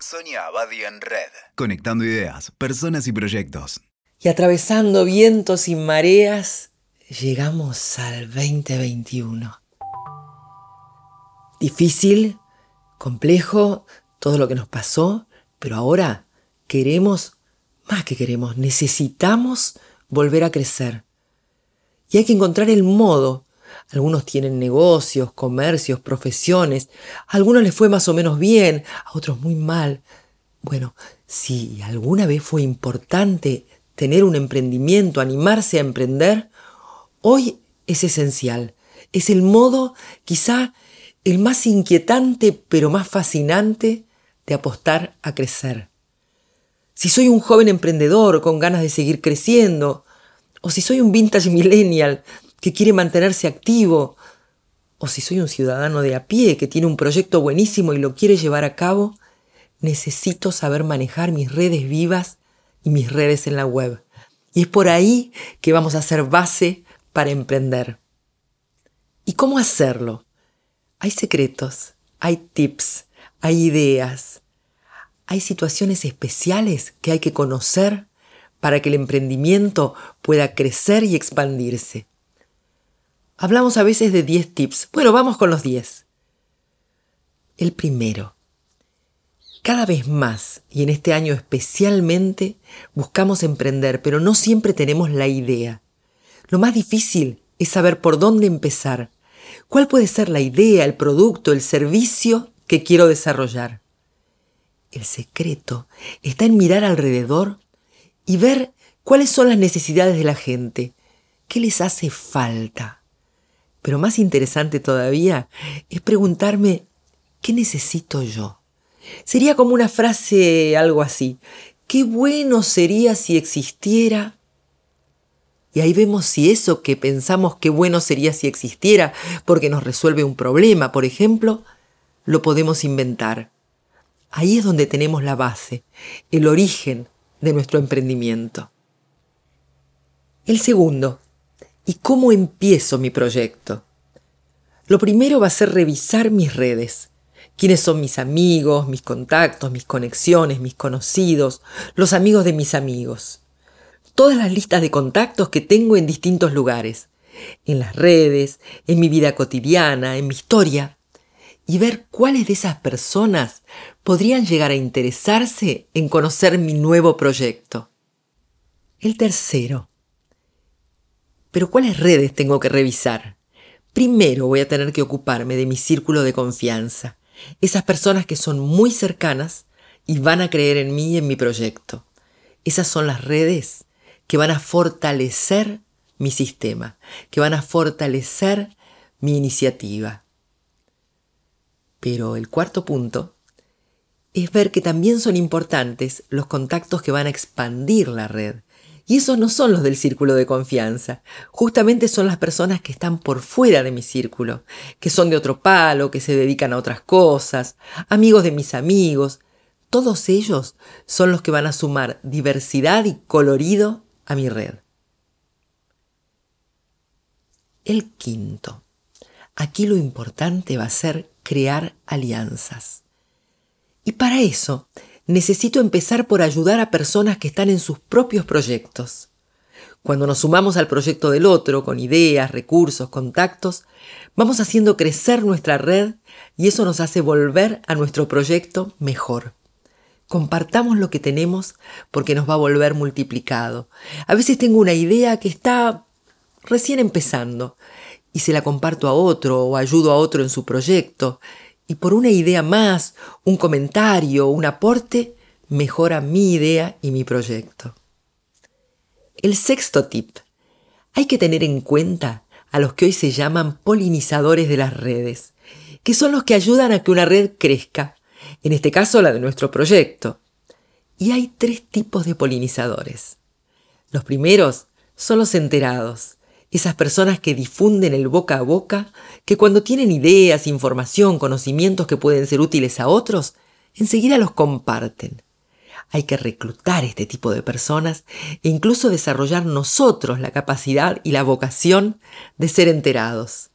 Sonia Abadi en Red. Conectando ideas, personas y proyectos. Y atravesando vientos y mareas, llegamos al 2021. Difícil, complejo, todo lo que nos pasó, pero ahora queremos, más que queremos, necesitamos volver a crecer. Y hay que encontrar el modo. Algunos tienen negocios, comercios, profesiones. A algunos les fue más o menos bien, a otros muy mal. Bueno, si alguna vez fue importante tener un emprendimiento, animarse a emprender, hoy es esencial. Es el modo quizá el más inquietante pero más fascinante de apostar a crecer. Si soy un joven emprendedor con ganas de seguir creciendo, o si soy un vintage millennial que quiere mantenerse activo, o si soy un ciudadano de a pie que tiene un proyecto buenísimo y lo quiere llevar a cabo, necesito saber manejar mis redes vivas y mis redes en la web. Y es por ahí que vamos a hacer base para emprender. ¿Y cómo hacerlo? Hay secretos, hay tips, hay ideas, hay situaciones especiales que hay que conocer para que el emprendimiento pueda crecer y expandirse. Hablamos a veces de 10 tips. Bueno, vamos con los 10. El primero. Cada vez más, y en este año especialmente, buscamos emprender, pero no siempre tenemos la idea. Lo más difícil es saber por dónde empezar. ¿Cuál puede ser la idea, el producto, el servicio que quiero desarrollar? El secreto está en mirar alrededor y ver cuáles son las necesidades de la gente, qué les hace falta. Pero más interesante todavía es preguntarme, ¿qué necesito yo? Sería como una frase algo así, qué bueno sería si existiera... Y ahí vemos si eso que pensamos qué bueno sería si existiera porque nos resuelve un problema, por ejemplo, lo podemos inventar. Ahí es donde tenemos la base, el origen de nuestro emprendimiento. El segundo, ¿Y cómo empiezo mi proyecto? Lo primero va a ser revisar mis redes. ¿Quiénes son mis amigos, mis contactos, mis conexiones, mis conocidos, los amigos de mis amigos? Todas las listas de contactos que tengo en distintos lugares, en las redes, en mi vida cotidiana, en mi historia, y ver cuáles de esas personas podrían llegar a interesarse en conocer mi nuevo proyecto. El tercero, pero ¿cuáles redes tengo que revisar? Primero voy a tener que ocuparme de mi círculo de confianza, esas personas que son muy cercanas y van a creer en mí y en mi proyecto. Esas son las redes que van a fortalecer mi sistema, que van a fortalecer mi iniciativa. Pero el cuarto punto es ver que también son importantes los contactos que van a expandir la red, y esos no son los del círculo de confianza. Justamente son las personas que están por fuera de mi círculo, que son de otro palo, que se dedican a otras cosas, amigos de mis amigos. Todos ellos son los que van a sumar diversidad y colorido a mi red. El quinto. Aquí lo importante va a ser crear alianzas. Y para eso necesito empezar por ayudar a personas que están en sus propios proyectos. Cuando nos sumamos al proyecto del otro con ideas, recursos, contactos, vamos haciendo crecer nuestra red y eso nos hace volver a nuestro proyecto mejor. Compartamos lo que tenemos porque nos va a volver multiplicado. A veces tengo una idea que está recién empezando y se la comparto a otro o ayudo a otro en su proyecto y por una idea más, un comentario, un aporte, mejora mi idea y mi proyecto. El sexto tip. Hay que tener en cuenta a los que hoy se llaman polinizadores de las redes, que son los que ayudan a que una red crezca, en este caso la de nuestro proyecto. Y hay tres tipos de polinizadores. Los primeros son los enterados, esas personas que difunden el boca a boca, que cuando tienen ideas, información, conocimientos que pueden ser útiles a otros, enseguida los comparten. Hay que reclutar este tipo de personas e incluso desarrollar nosotros la capacidad y la vocación de ser enterados.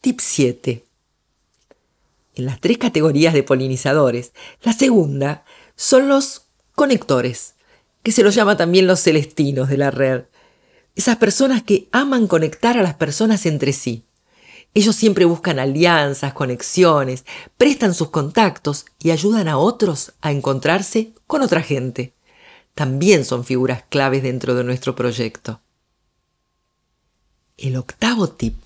Tip 7. en las tres categorías de polinizadores. La segunda son los conectores, que se los llama también los celestinos de la red. Esas personas que aman conectar a las personas entre sí. Ellos siempre buscan alianzas, conexiones, prestan sus contactos y ayudan a otros a encontrarse con otra gente. También son figuras claves dentro de nuestro proyecto. El octavo tip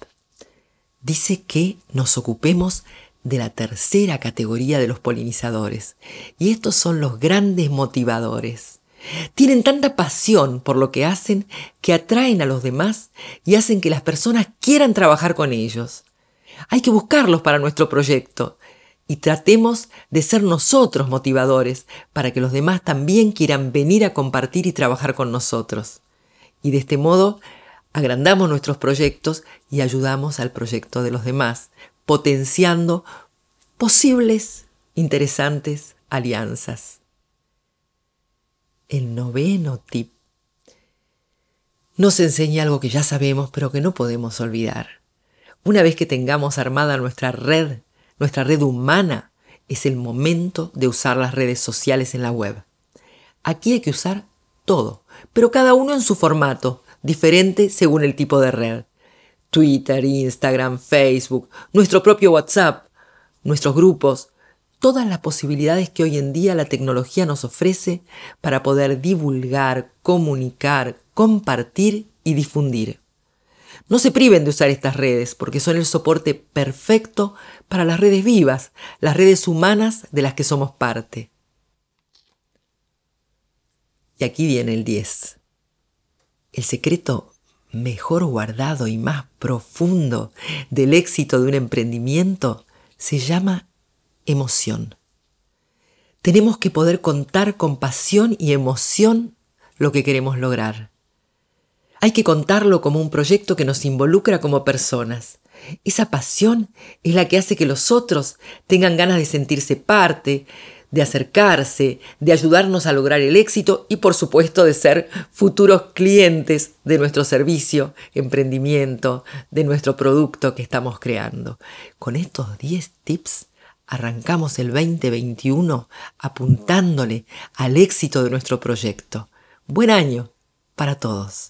dice que nos ocupemos de la tercera categoría de los polinizadores. Y estos son los grandes motivadores. Tienen tanta pasión por lo que hacen que atraen a los demás y hacen que las personas quieran trabajar con ellos. Hay que buscarlos para nuestro proyecto y tratemos de ser nosotros motivadores para que los demás también quieran venir a compartir y trabajar con nosotros. Y de este modo agrandamos nuestros proyectos y ayudamos al proyecto de los demás, potenciando posibles interesantes alianzas. El noveno tip nos enseña algo que ya sabemos pero que no podemos olvidar. Una vez que tengamos armada nuestra red, nuestra red humana, es el momento de usar las redes sociales en la web. Aquí hay que usar todo, pero cada uno en su formato, diferente según el tipo de red. Twitter, Instagram, Facebook, nuestro propio WhatsApp, nuestros grupos, todas las posibilidades que hoy en día la tecnología nos ofrece para poder divulgar, comunicar, compartir y difundir. No se priven de usar estas redes porque son el soporte perfecto para las redes vivas, las redes humanas de las que somos parte. Y aquí viene el 10. El secreto mejor guardado y más profundo del éxito de un emprendimiento se llama emoción. Tenemos que poder contar con pasión y emoción lo que queremos lograr. Hay que contarlo como un proyecto que nos involucra como personas. Esa pasión es la que hace que los otros tengan ganas de sentirse parte, de acercarse, de ayudarnos a lograr el éxito y por supuesto de ser futuros clientes de nuestro servicio, emprendimiento, de nuestro producto que estamos creando. Con estos 10 tips arrancamos el 2021 apuntándole al éxito de nuestro proyecto. Buen año para todos.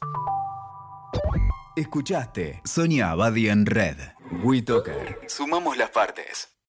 Escuchaste Sonia Abadi en Red. WeToker. Sumamos las partes.